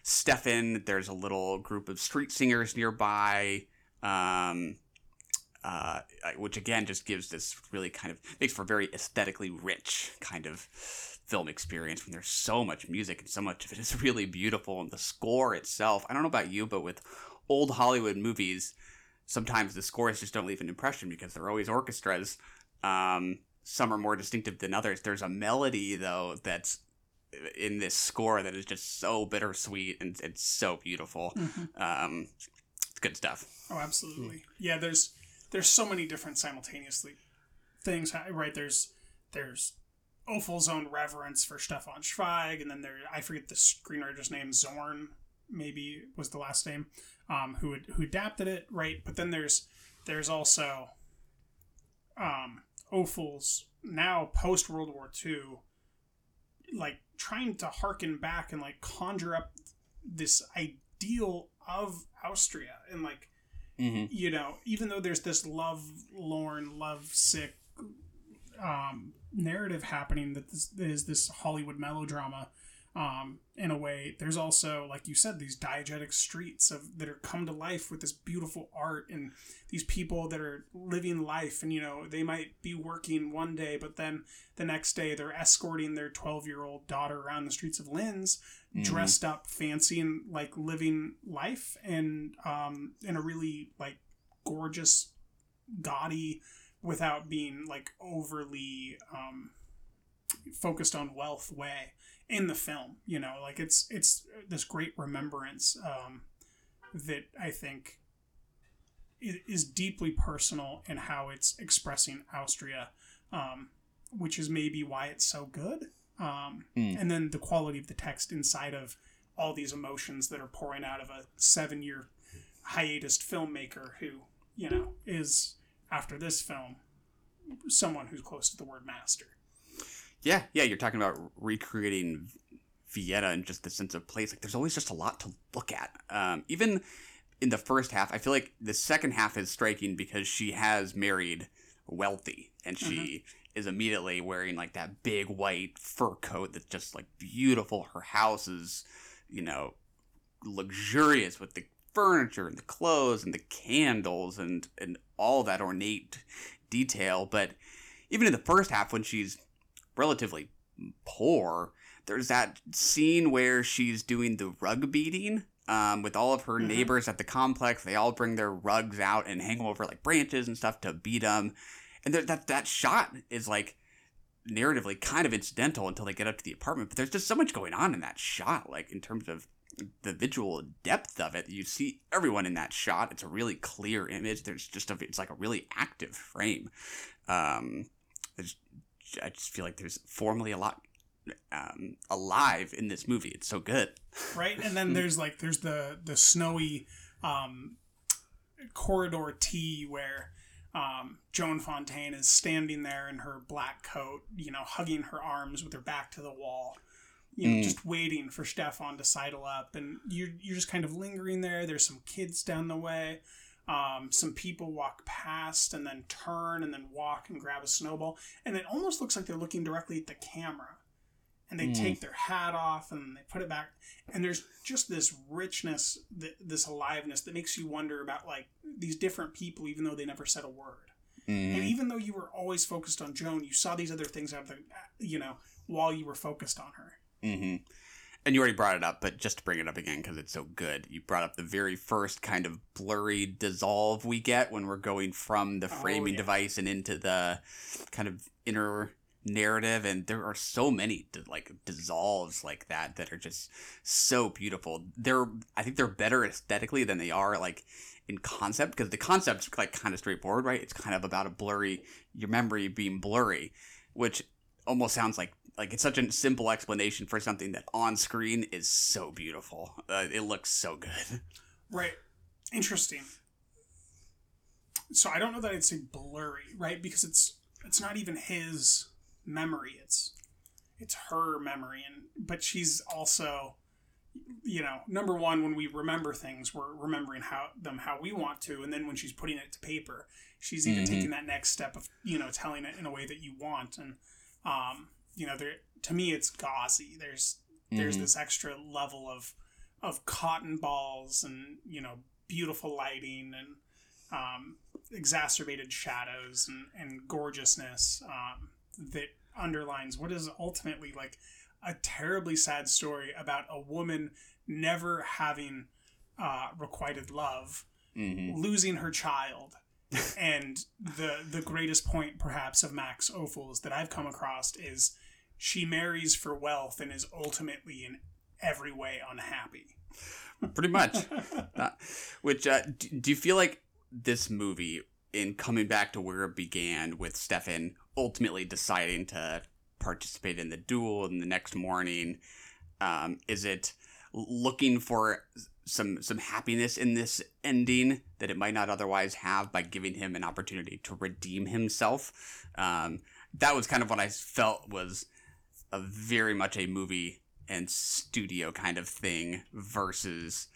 Stefan, there's a little group of street singers nearby. Um, uh, which again just gives this really kind of makes for a very aesthetically rich kind of film experience when there's so much music and so much of it is really beautiful and the score itself i don't know about you but with old hollywood movies sometimes the scores just don't leave an impression because they're always orchestras um, some are more distinctive than others. There's a melody though that's in this score that is just so bittersweet and it's so beautiful. Um, it's good stuff. Oh, absolutely. Yeah, there's there's so many different simultaneously things. Right? There's there's Ophüls' own reverence for Stefan Zweig, and then there I forget the screenwriter's name, Zorn, maybe was the last name, um, who who adapted it. Right? But then there's there's also um, Ophüls' now post World War II, like trying to harken back and like conjure up this ideal of Austria and like Mhm. you know, even though there's this love lorn, love sick um, narrative happening that this that is this Hollywood melodrama. Um, in a way, there's also, like you said, these diegetic streets of that are come to life with this beautiful art and these people that are living life. And you know, they might be working one day, but then the next day they're escorting their 12 year old daughter around the streets of Linz, dressed up, fancy, and like living life, and um, in a really like gorgeous, gaudy, without being like overly um, focused on wealth way in the film. You know, like it's it's this great remembrance um, that I think is deeply personal in how it's expressing Austria, um, which is maybe why it's so good. Um, Mm. And then the quality of the text inside of all these emotions that are pouring out of a seven year hiatus filmmaker who, you know, is after this film someone who's close to the word master. Yeah, yeah, you're talking about recreating Vienna and just the sense of place. Like, there's always just a lot to look at. Um, even in the first half, I feel like the second half is striking because she has married wealthy, and she is immediately wearing like that big white fur coat that's just like beautiful. Her house is, you know, luxurious with the furniture and the clothes and the candles and and all that ornate detail. But even in the first half, when she's relatively poor, there's that scene where she's doing the rug beating um, with all of her Mhm. neighbors at the complex. They all bring their rugs out and hang them over like branches and stuff to beat them. And there, that that shot is like narratively kind of incidental until they get up to the apartment. But there's just so much going on in that shot, like in terms of the visual depth of it. You see everyone in that shot. It's a really clear image. There's just a, it's like a really active frame. Um, there's, I just feel like there's formally a lot um, alive in this movie. It's so good. right and then there's like there's the the snowy um corridor T where um, Joan Fontaine is standing there in her black coat, you know, hugging her arms with her back to the wall, you know, Mm. just waiting for Stefan to sidle up. And you're, you're just kind of lingering there. There's some kids down the way. Um, some people walk past and then turn and then walk and grab a snowball. And it almost looks like they're looking directly at the camera. And they Mm. take their hat off and they put it back. And there's just this richness, th- this aliveness that makes you wonder about like these different people, even though they never said a word. And even though you were always focused on Joan, you saw these other things out of the, you know, while you were focused on her. Mm-hmm. And you already brought it up, but just to bring it up again because it's so good, you brought up the very first kind of blurry dissolve we get when we're going from the Oh, framing yeah. device and into the kind of inner narrative and there are so many like dissolves like that that are just so beautiful they're i think they're better aesthetically than they are like in concept because the concept's like kind of straightforward right it's kind of about a blurry your memory being blurry which almost sounds like like it's such a simple explanation for something that on screen is so beautiful uh, it looks so good Right. Interesting. So I don't know that I'd say blurry, right? Because it's it's not even his memory. It's it's her memory and but she's also you know, number one, when we remember things, we're remembering how them how we want to, and then when she's putting it to paper, she's even Mhm. taking that next step of you know telling it in a way that you want, and um, you know, there to me it's gauzy. There's there's Mhm. this extra level of of cotton balls and you know beautiful lighting and um, exacerbated shadows and, and gorgeousness um, that underlines what is ultimately like a terribly sad story about a woman never having uh, requited love, mm-hmm. losing her child. and the the greatest point perhaps of Max Ophüls that I've come across is she marries for wealth and is ultimately in every way unhappy. pretty much which uh, do, do you feel like this movie in coming back to where it began with stefan ultimately deciding to participate in the duel and the next morning um, is it looking for some some happiness in this ending that it might not otherwise have by giving him an opportunity to redeem himself um, that was kind of what i felt was a very much a movie and studio kind of thing versus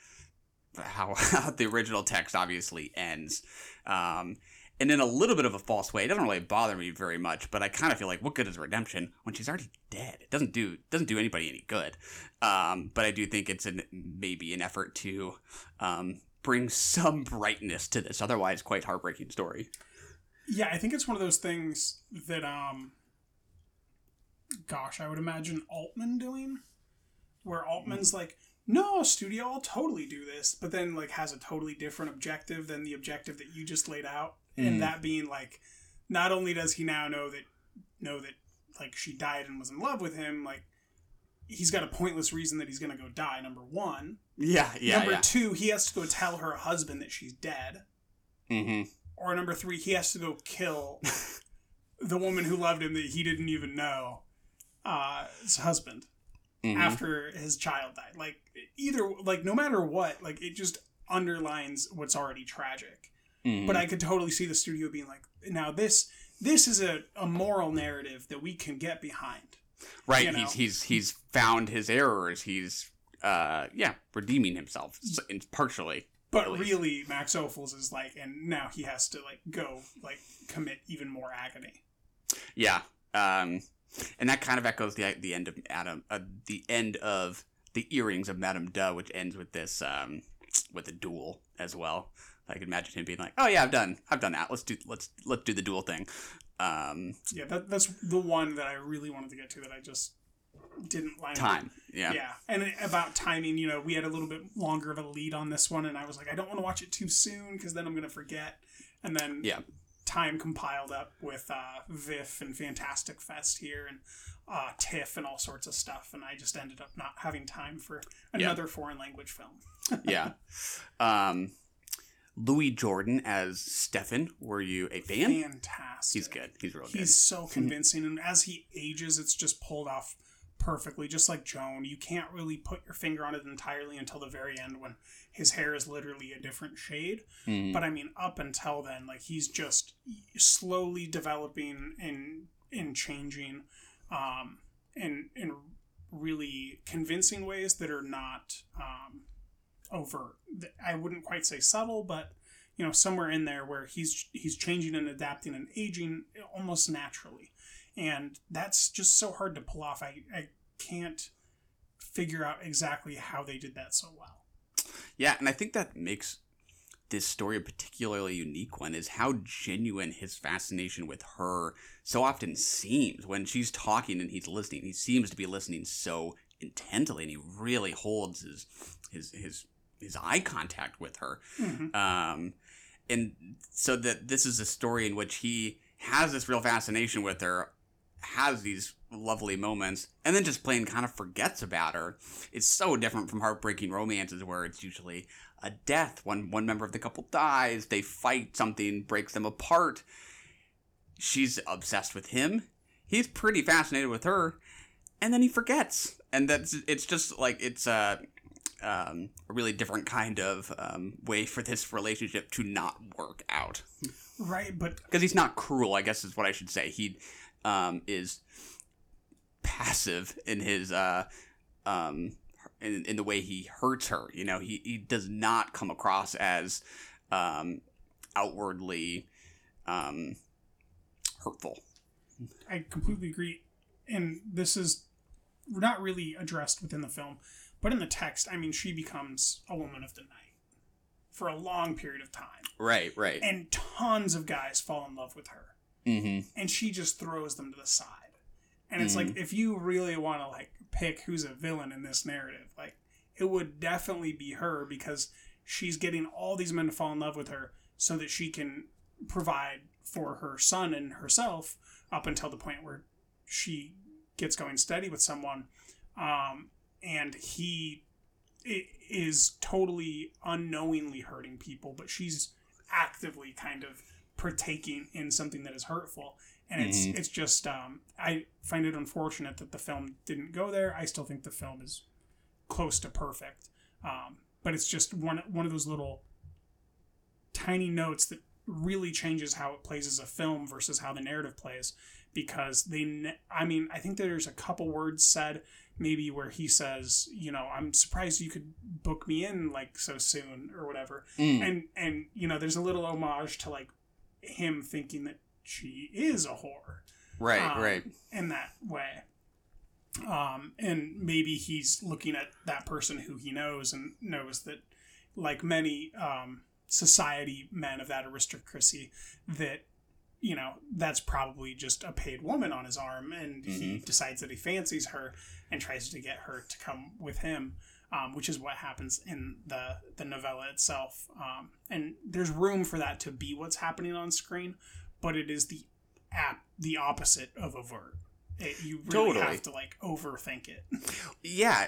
how, how the original text obviously ends. Um, and in a little bit of a false way. It doesn't really bother me very much, but I kind of feel like, what good is redemption when she's already dead? It doesn't do doesn't do anybody any good. Um, but I do think it's an maybe an effort to um, bring some brightness to this otherwise quite heartbreaking story. Yeah, I think it's one of those things that, um, gosh, I would imagine Altman doing, where Altman's like, no, studio, I'll totally do this, but then like has a totally different objective than the objective that you just laid out, Mm. and that being like, not only does he now know that know that like she died and was in love with him, like he's got a pointless reason that he's gonna go die. Number one, Yeah, yeah, number yeah. two, he has to go tell her husband that she's dead Mm-hmm. or number three, he has to go kill the woman who loved him that he didn't even know, uh, his husband, Mhm. after his child died. Like either, like no matter what, like it just underlines what's already tragic. Mhm. But I could totally see the studio being like, now this this is a, a moral narrative that we can get behind. right. you know. He's he's he's found his errors. He's uh yeah redeeming himself partially. But really, Max Ophüls is like, and now he has to like go like commit even more agony. Yeah. Um, and that kind of echoes the the end of Adam, uh, the end of the earrings of Madame de, which ends with this um, with a duel as well. I could imagine him being like, "Oh yeah, I've done, I've done that. Let's do, let's let's do the duel thing." Um, Yeah, that, that's the one that I really wanted to get to that I just didn't line up. time, yeah. Yeah, and it- about timing, you know, we had a little bit longer of a lead on this one, and I was like, I don't want to watch it too soon because then I'm gonna forget. And then Yeah. Time compiled up with uh, VIFF and Fantastic Fest here and uh, TIFF and all sorts of stuff, and I just ended up not having time for another foreign language film. yeah. Um, Louis Jourdan as Stefan. Were you a fan? Fantastic. He's good. He's real good. He's so convincing, and as he ages, it's just pulled off perfectly. Just like Joan, you can't really put your finger on it entirely until the very end when his hair is literally a different shade. Mhm. But I mean, up until then, like he's just slowly developing and and changing, um, in in really convincing ways that are not um, overt. I wouldn't quite say subtle, but you know, somewhere in there where he's he's changing and adapting and aging almost naturally, and that's just so hard to pull off. I I can't figure out exactly how they did that so well. Yeah, and I think that makes this story a particularly unique one is how genuine his fascination with her so often seems when she's talking and he's listening. He seems to be listening so intently and he really holds his his his his eye contact with her. Mhm. Um and so that this is a story in which he has this real fascination with her, has these lovely moments, and then just plain kind of forgets about her. It's so different from heartbreaking romances where it's usually a death. One one member of the couple dies, they fight, something breaks them apart. She's obsessed with him. He's pretty fascinated with her, and then he forgets. And that's it's just like it's a um, a really different kind of um, way for this relationship to not work out Right, but because he's not cruel. I guess is what I should say. He um, is passive in his uh, um, in, in the way he hurts her. You know, he he does not come across as um, outwardly um, hurtful. I completely agree. And this is not really addressed within the film, but in the text, I mean, she becomes a woman of the night for a long period of time. Right, right. And tons of guys fall in love with her. Mm-hmm. And she just throws them to the side. And it's like, if you really want to, like, pick who's a villain in this narrative, like, it would definitely be her because she's getting all these men to fall in love with her so that she can provide for her son and herself up until the point where she gets going steady with someone um, and he is totally unknowingly hurting people but she's actively kind of partaking in something that is hurtful and it's Mhm. it's just um, i find it unfortunate that the film didn't go there i still think the film is close to perfect um, but it's just one one of those little tiny notes that really changes how it plays as a film versus how the narrative plays because they. Ne- I mean, I think there's a couple words said maybe where he says, you know, I'm surprised you could book me in like so soon or whatever. Mm. And and you know, there's a little homage to like him thinking that she is a whore Right, um, right. in that way. Um, and maybe he's looking at that person who he knows and knows that, like many um, society men of that aristocracy, that you know that's probably just a paid woman on his arm, and he decides that he fancies her and tries to get her to come with him. Um, which is what happens in the the novella itself, um, and there's room for that to be what's happening on screen, but it is the app the opposite of overt. It, you really Totally. have to like overthink it. Yeah,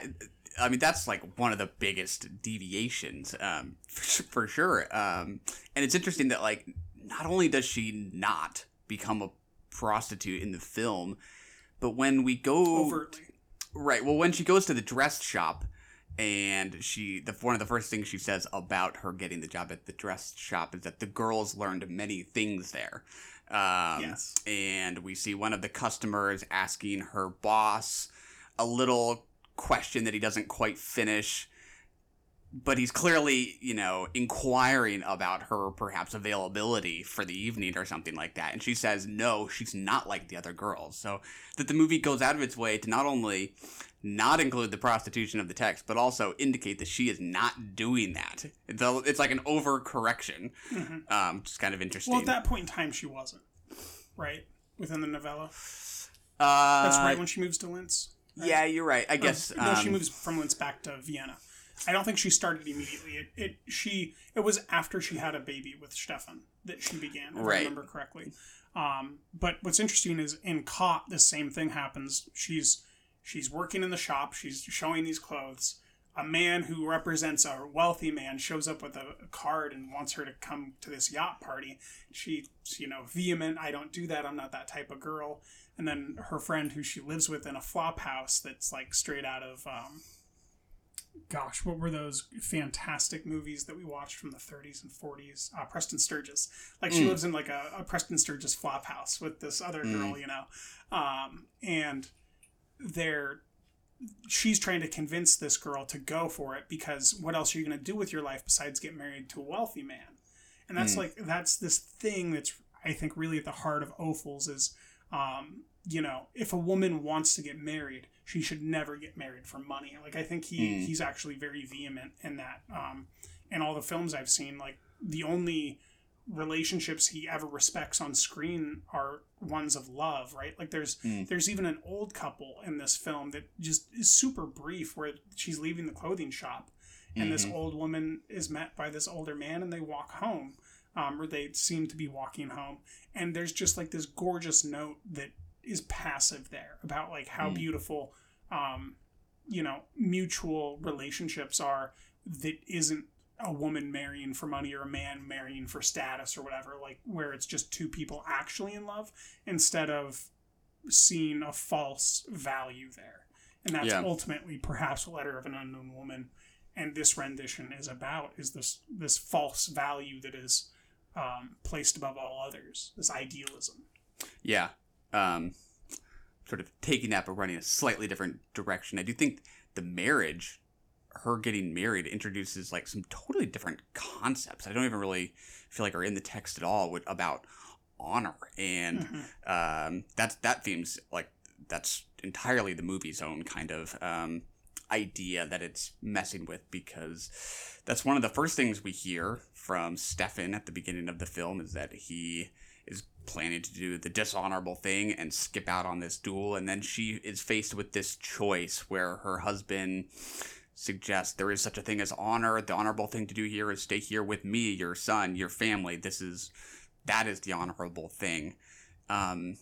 I mean that's like one of the biggest deviations, um, for, for sure. Um, and it's interesting that like not only does she not become a prostitute in the film, but when we go Overtly. Right. Well, when she goes to the dress shop, and she the one of the first things she says about her getting the job at the dress shop is that the girls learned many things there. Um, Yes. And we see one of the customers asking her boss a little question that he doesn't quite finish. But he's clearly, you know, inquiring about her perhaps availability for the evening or something like that. And she says, no, she's not like the other girls. So that the movie goes out of its way to not only not include the prostitution of the text, but also indicate that she is not doing that. It's, it's like an overcorrection, um, which is kind of interesting. Well, at that point in time, she wasn't right within the novella. uh, That's right when she moves to Linz. Yeah, you're right. I Or- guess. no, she um, moves from Linz back to Vienna. I don't think she started immediately. It, it she it was after she had a baby with Stefan that she began, if Right. I remember correctly. Um, but what's interesting is in Caught, the same thing happens. She's she's working in the shop. She's showing these clothes. A man who represents a wealthy man shows up with a, a card and wants her to come to this yacht party. She's you know vehement. I don't do that. I'm not that type of girl. And then her friend, who she lives with in a flop house that's like straight out of um, gosh, what were those fantastic movies that we watched from the 30s and 40s? Uh, Preston Sturges. Like she lives in like a, a Preston Sturges flop house with this other girl, you know, um, and they're she's trying to convince this girl to go for it because what else are you going to do with your life besides get married to a wealthy man? And that's like that's this thing that's I think really at the heart of Ophüls' is um, you know, if a woman wants to get married, she should never get married for money. Like I think he he's actually very vehement in that. Um, in all the films I've seen, like the only relationships he ever respects on screen are ones of love, right? Like there's there's even an old couple in this film that just is super brief where she's leaving the clothing shop and this old woman is met by this older man and they walk home um, or they seem to be walking home and there's just like this gorgeous note that is passive there about like how beautiful um, you know mutual relationships are that isn't a woman marrying for money or a man marrying for status or whatever like where it's just two people actually in love instead of seeing a false value there and that's Yeah. ultimately perhaps a letter of an unknown woman and this rendition is about is this this false value that is um, placed above all others this idealism Yeah. Um, sort of taking that but running a slightly different direction. I do think the marriage, her getting married, introduces like some totally different concepts. I don't even really feel like are in the text at all with, about honor, and um, that's that theme's like that's entirely the movie's own kind of um, idea that it's messing with because that's one of the first things we hear from Stefan at the beginning of the film is that he is planning to do the dishonorable thing and skip out on this duel. And then she is faced with this choice where her husband suggests there is such a thing as honor. The honorable thing to do here is stay here with me your son your family. This is that is the honorable thing. Um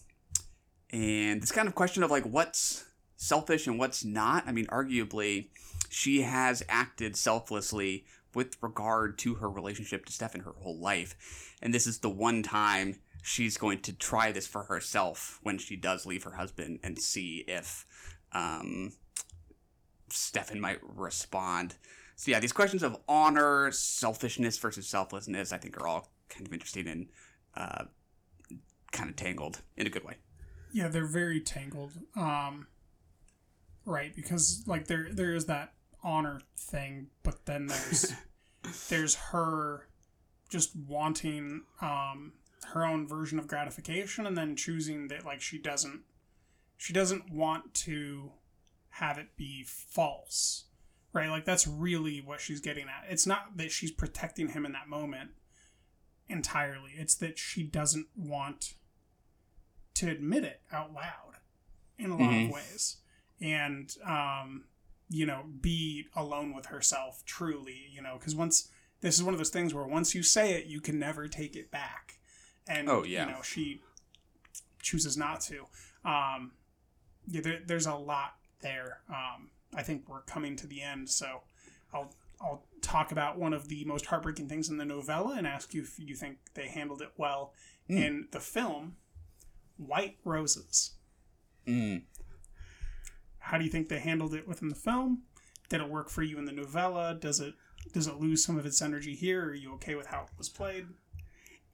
and this kind of question of like what's selfish and what's not. I mean arguably she has acted selflessly with regard to her relationship to Stefan her whole life. And this is the one time she's going to try this for herself when she does leave her husband and see if um, Stefan might respond. So, yeah, these questions of honor, selfishness versus selflessness, I think are all kind of interesting and uh, kind of tangled in a good way. yeah, they're very tangled. Um, right, because like there there is that honor thing, but then there's there's her just wanting um her own version of gratification and then choosing that like she doesn't she doesn't want to have it be false right? Like that's really what she's getting at. It's not that she's protecting him in that moment entirely. It's that she doesn't want to admit it out loud in a lot Mhm. of ways. And um you know be alone with herself truly you know because once this is one of those things where once you say it you can never take it back and Oh, yeah. you know she chooses not to. Um yeah there, there's a lot there. Um i think we're coming to the end so i'll i'll talk about one of the most heartbreaking things in the novella and ask you if you think they handled it well Mm. in the film white roses. Mm. how do you think they handled it within the film? Did it work for you in the novella? Does it does it lose some of its energy here? Are you okay with how it was played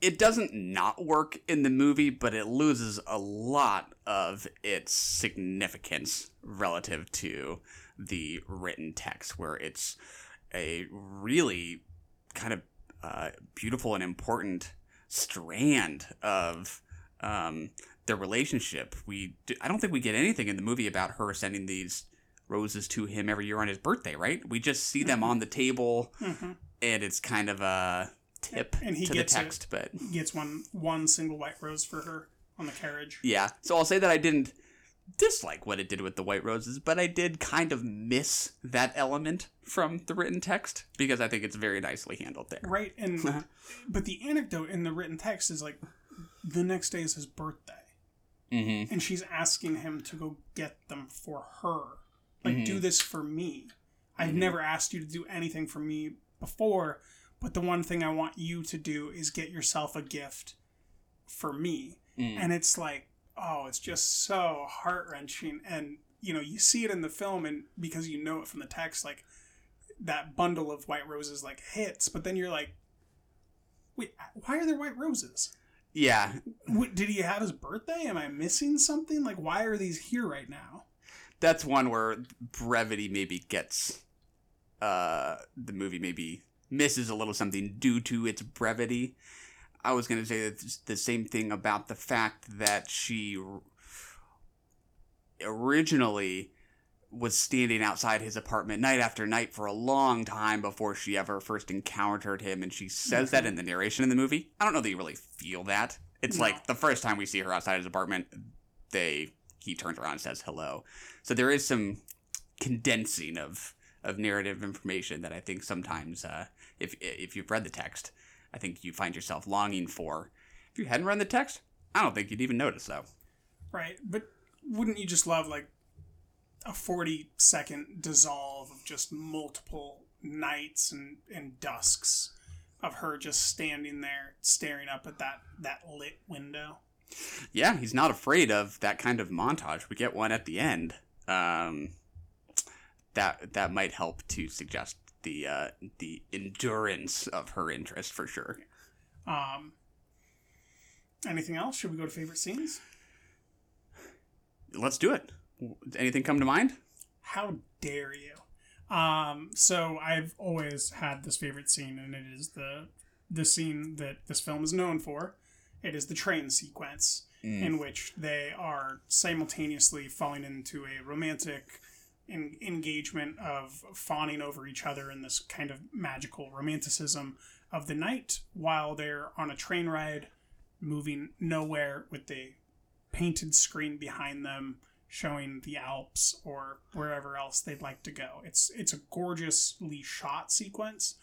It doesn't not work in the movie, but it loses a lot of its significance relative to the written text, where it's a really kind of uh, beautiful and important strand of um, their relationship. We do, I don't think we get anything in the movie about her sending these roses to him every year on his birthday, right? We just see them on the table, mm-hmm. and it's kind of a tip And he to the gets it. text, but gets one one single white rose for her on the carriage yeah. So I'll say that I didn't dislike what it did with the white roses, but I did kind of miss that element from the written text because I think it's very nicely handled there. right and uh-huh. but the anecdote in the written text is like the next day is his birthday Mm-hmm. and she's asking him to go get them for her like do mm-hmm. this for me i've mm-hmm. never asked you to do anything for me before but the one thing i want you to do is get yourself a gift for me and it's like oh it's just so heart-wrenching and you know you see it in the film and because you know it from the text like that bundle of white roses like hits but then you're like wait why are there white roses Yeah, what, did he have his birthday? Am I missing something? Like, why are these here right now? that's one where brevity maybe gets uh the movie maybe misses a little something due to its brevity. I was going to say the same thing about the fact that she originally was standing outside his apartment night after night for a long time before she ever first encountered him and she says that in the narration in the movie. I don't know that you really feel that. It's No. like the first time we see her outside his apartment they he turns around and says hello. So there is some condensing of of narrative information that I think sometimes, uh, if if you've read the text, I think you find yourself longing for. If you hadn't read the text, I don't think you'd even notice though. Right. But wouldn't you just love, like, a 40 second dissolve of just multiple nights and, and dusks of her just standing there staring up at that, that lit window? Yeah, he's not afraid of that kind of montage. We get one at the end. Um, that that might help to suggest the uh, the endurance of her interest for sure. Um, anything else? Should we go to favorite scenes? Let's do it. Anything come to mind? How dare you? Um, so I've always had this favorite scene, and it is the the scene that this film is known for. It is the train sequence in which they are simultaneously falling into a romantic en- engagement of fawning over each other in this kind of magical romanticism of the night while they're on a train ride moving nowhere with the painted screen behind them showing the Alps or wherever else they'd like to go. It's it's a gorgeously shot sequence,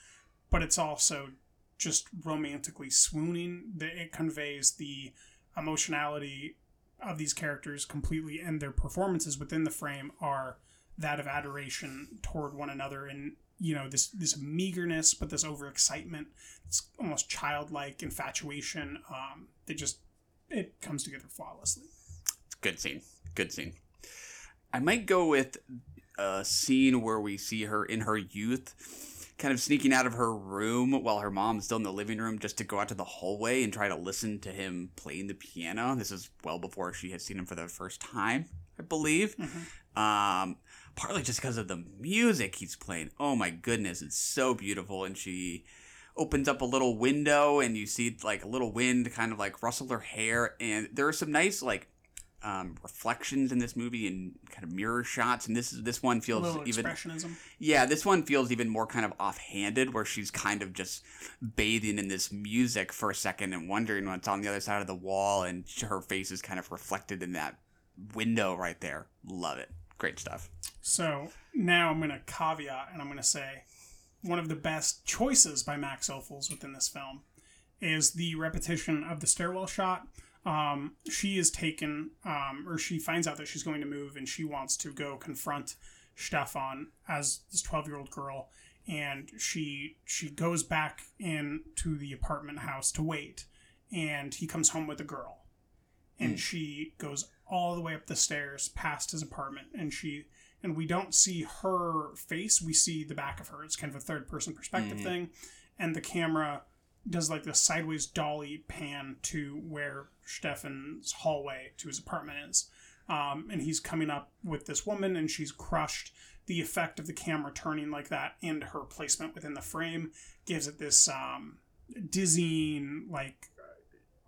but it's also just romantically swooning. The- It conveys the emotionality of these characters completely, and their performances within the frame are that of adoration toward one another, and you know this this meagerness, but this overexcitement, it's almost childlike infatuation. Um, that just it comes together flawlessly. Good scene. Good scene. I might go with a scene where we see her in her youth kind of sneaking out of her room while her mom's still in the living room just to go out to the hallway and try to listen to him playing the piano. This is well before she had seen him for the first time, I believe. Um, partly just because of the music he's playing. Oh my goodness, it's so beautiful. And she opens up a little window and you see like a little wind kind of like rustle her hair. And there are some nice like um, reflections in this movie and kind of mirror shots. And this is this one feels even expressionism. yeah, this one feels even more kind of offhanded, where she's kind of just bathing in this music for a second and wondering what's on the other side of the wall, and her face is kind of reflected in that window right there. Love it. Great stuff. So now I'm going to caveat and I'm going to say one of the best choices by Max Ophüls within this film is the repetition of the stairwell shot. Um, she is taken, um, or she finds out that she's going to move and she wants to go confront Stefan as this 12 year old girl. And she she goes back into the apartment house to wait, and he comes home with a girl, and she goes all the way up the stairs past his apartment, and she and we don't see her face we see the back of her. It's kind of a third person perspective thing. And the camera does like the sideways dolly pan to where stefan's hallway to his apartment is. Um, and he's coming up with this woman and she's crushed the effect of the camera turning like that and her placement within the frame. Gives it this um, dizzying like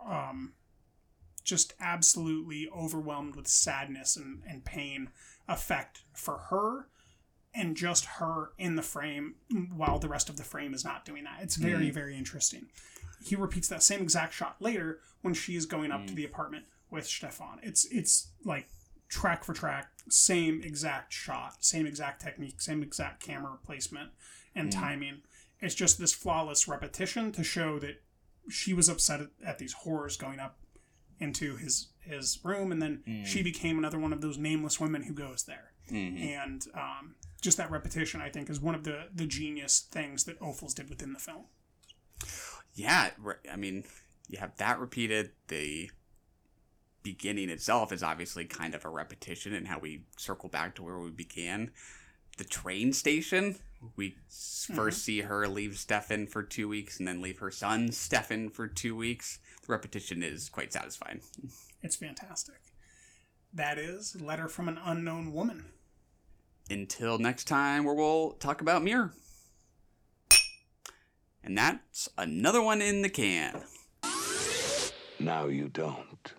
um, just absolutely overwhelmed with sadness and, and pain effect for her and just her in the frame while the rest of the frame is not doing that. It's very, mm-hmm. very interesting. He repeats that same exact shot later when she is going up to mm. the apartment with Stefan. It's it's like track for track, same exact shot, same exact technique, same exact camera placement and mm. timing. It's just this flawless repetition to show that she was upset at these horrors going up into his his room, and then mm. she became another one of those nameless women who goes there. Mm-hmm. And um, just that repetition, I think, is one of the the genius things that Ophüls did within the film. Yeah, I mean, you have that repeated. The beginning itself is obviously kind of a repetition in how we circle back to where we began. The train station, we s first mm-hmm. see her leave Stefan for two weeks and then leave her son Stefan for two weeks. The repetition is quite satisfying. It's fantastic. That is Letter from an Unknown Woman. Until next time, where we'll talk about Mirror. And that's another one in the can. Now you don't.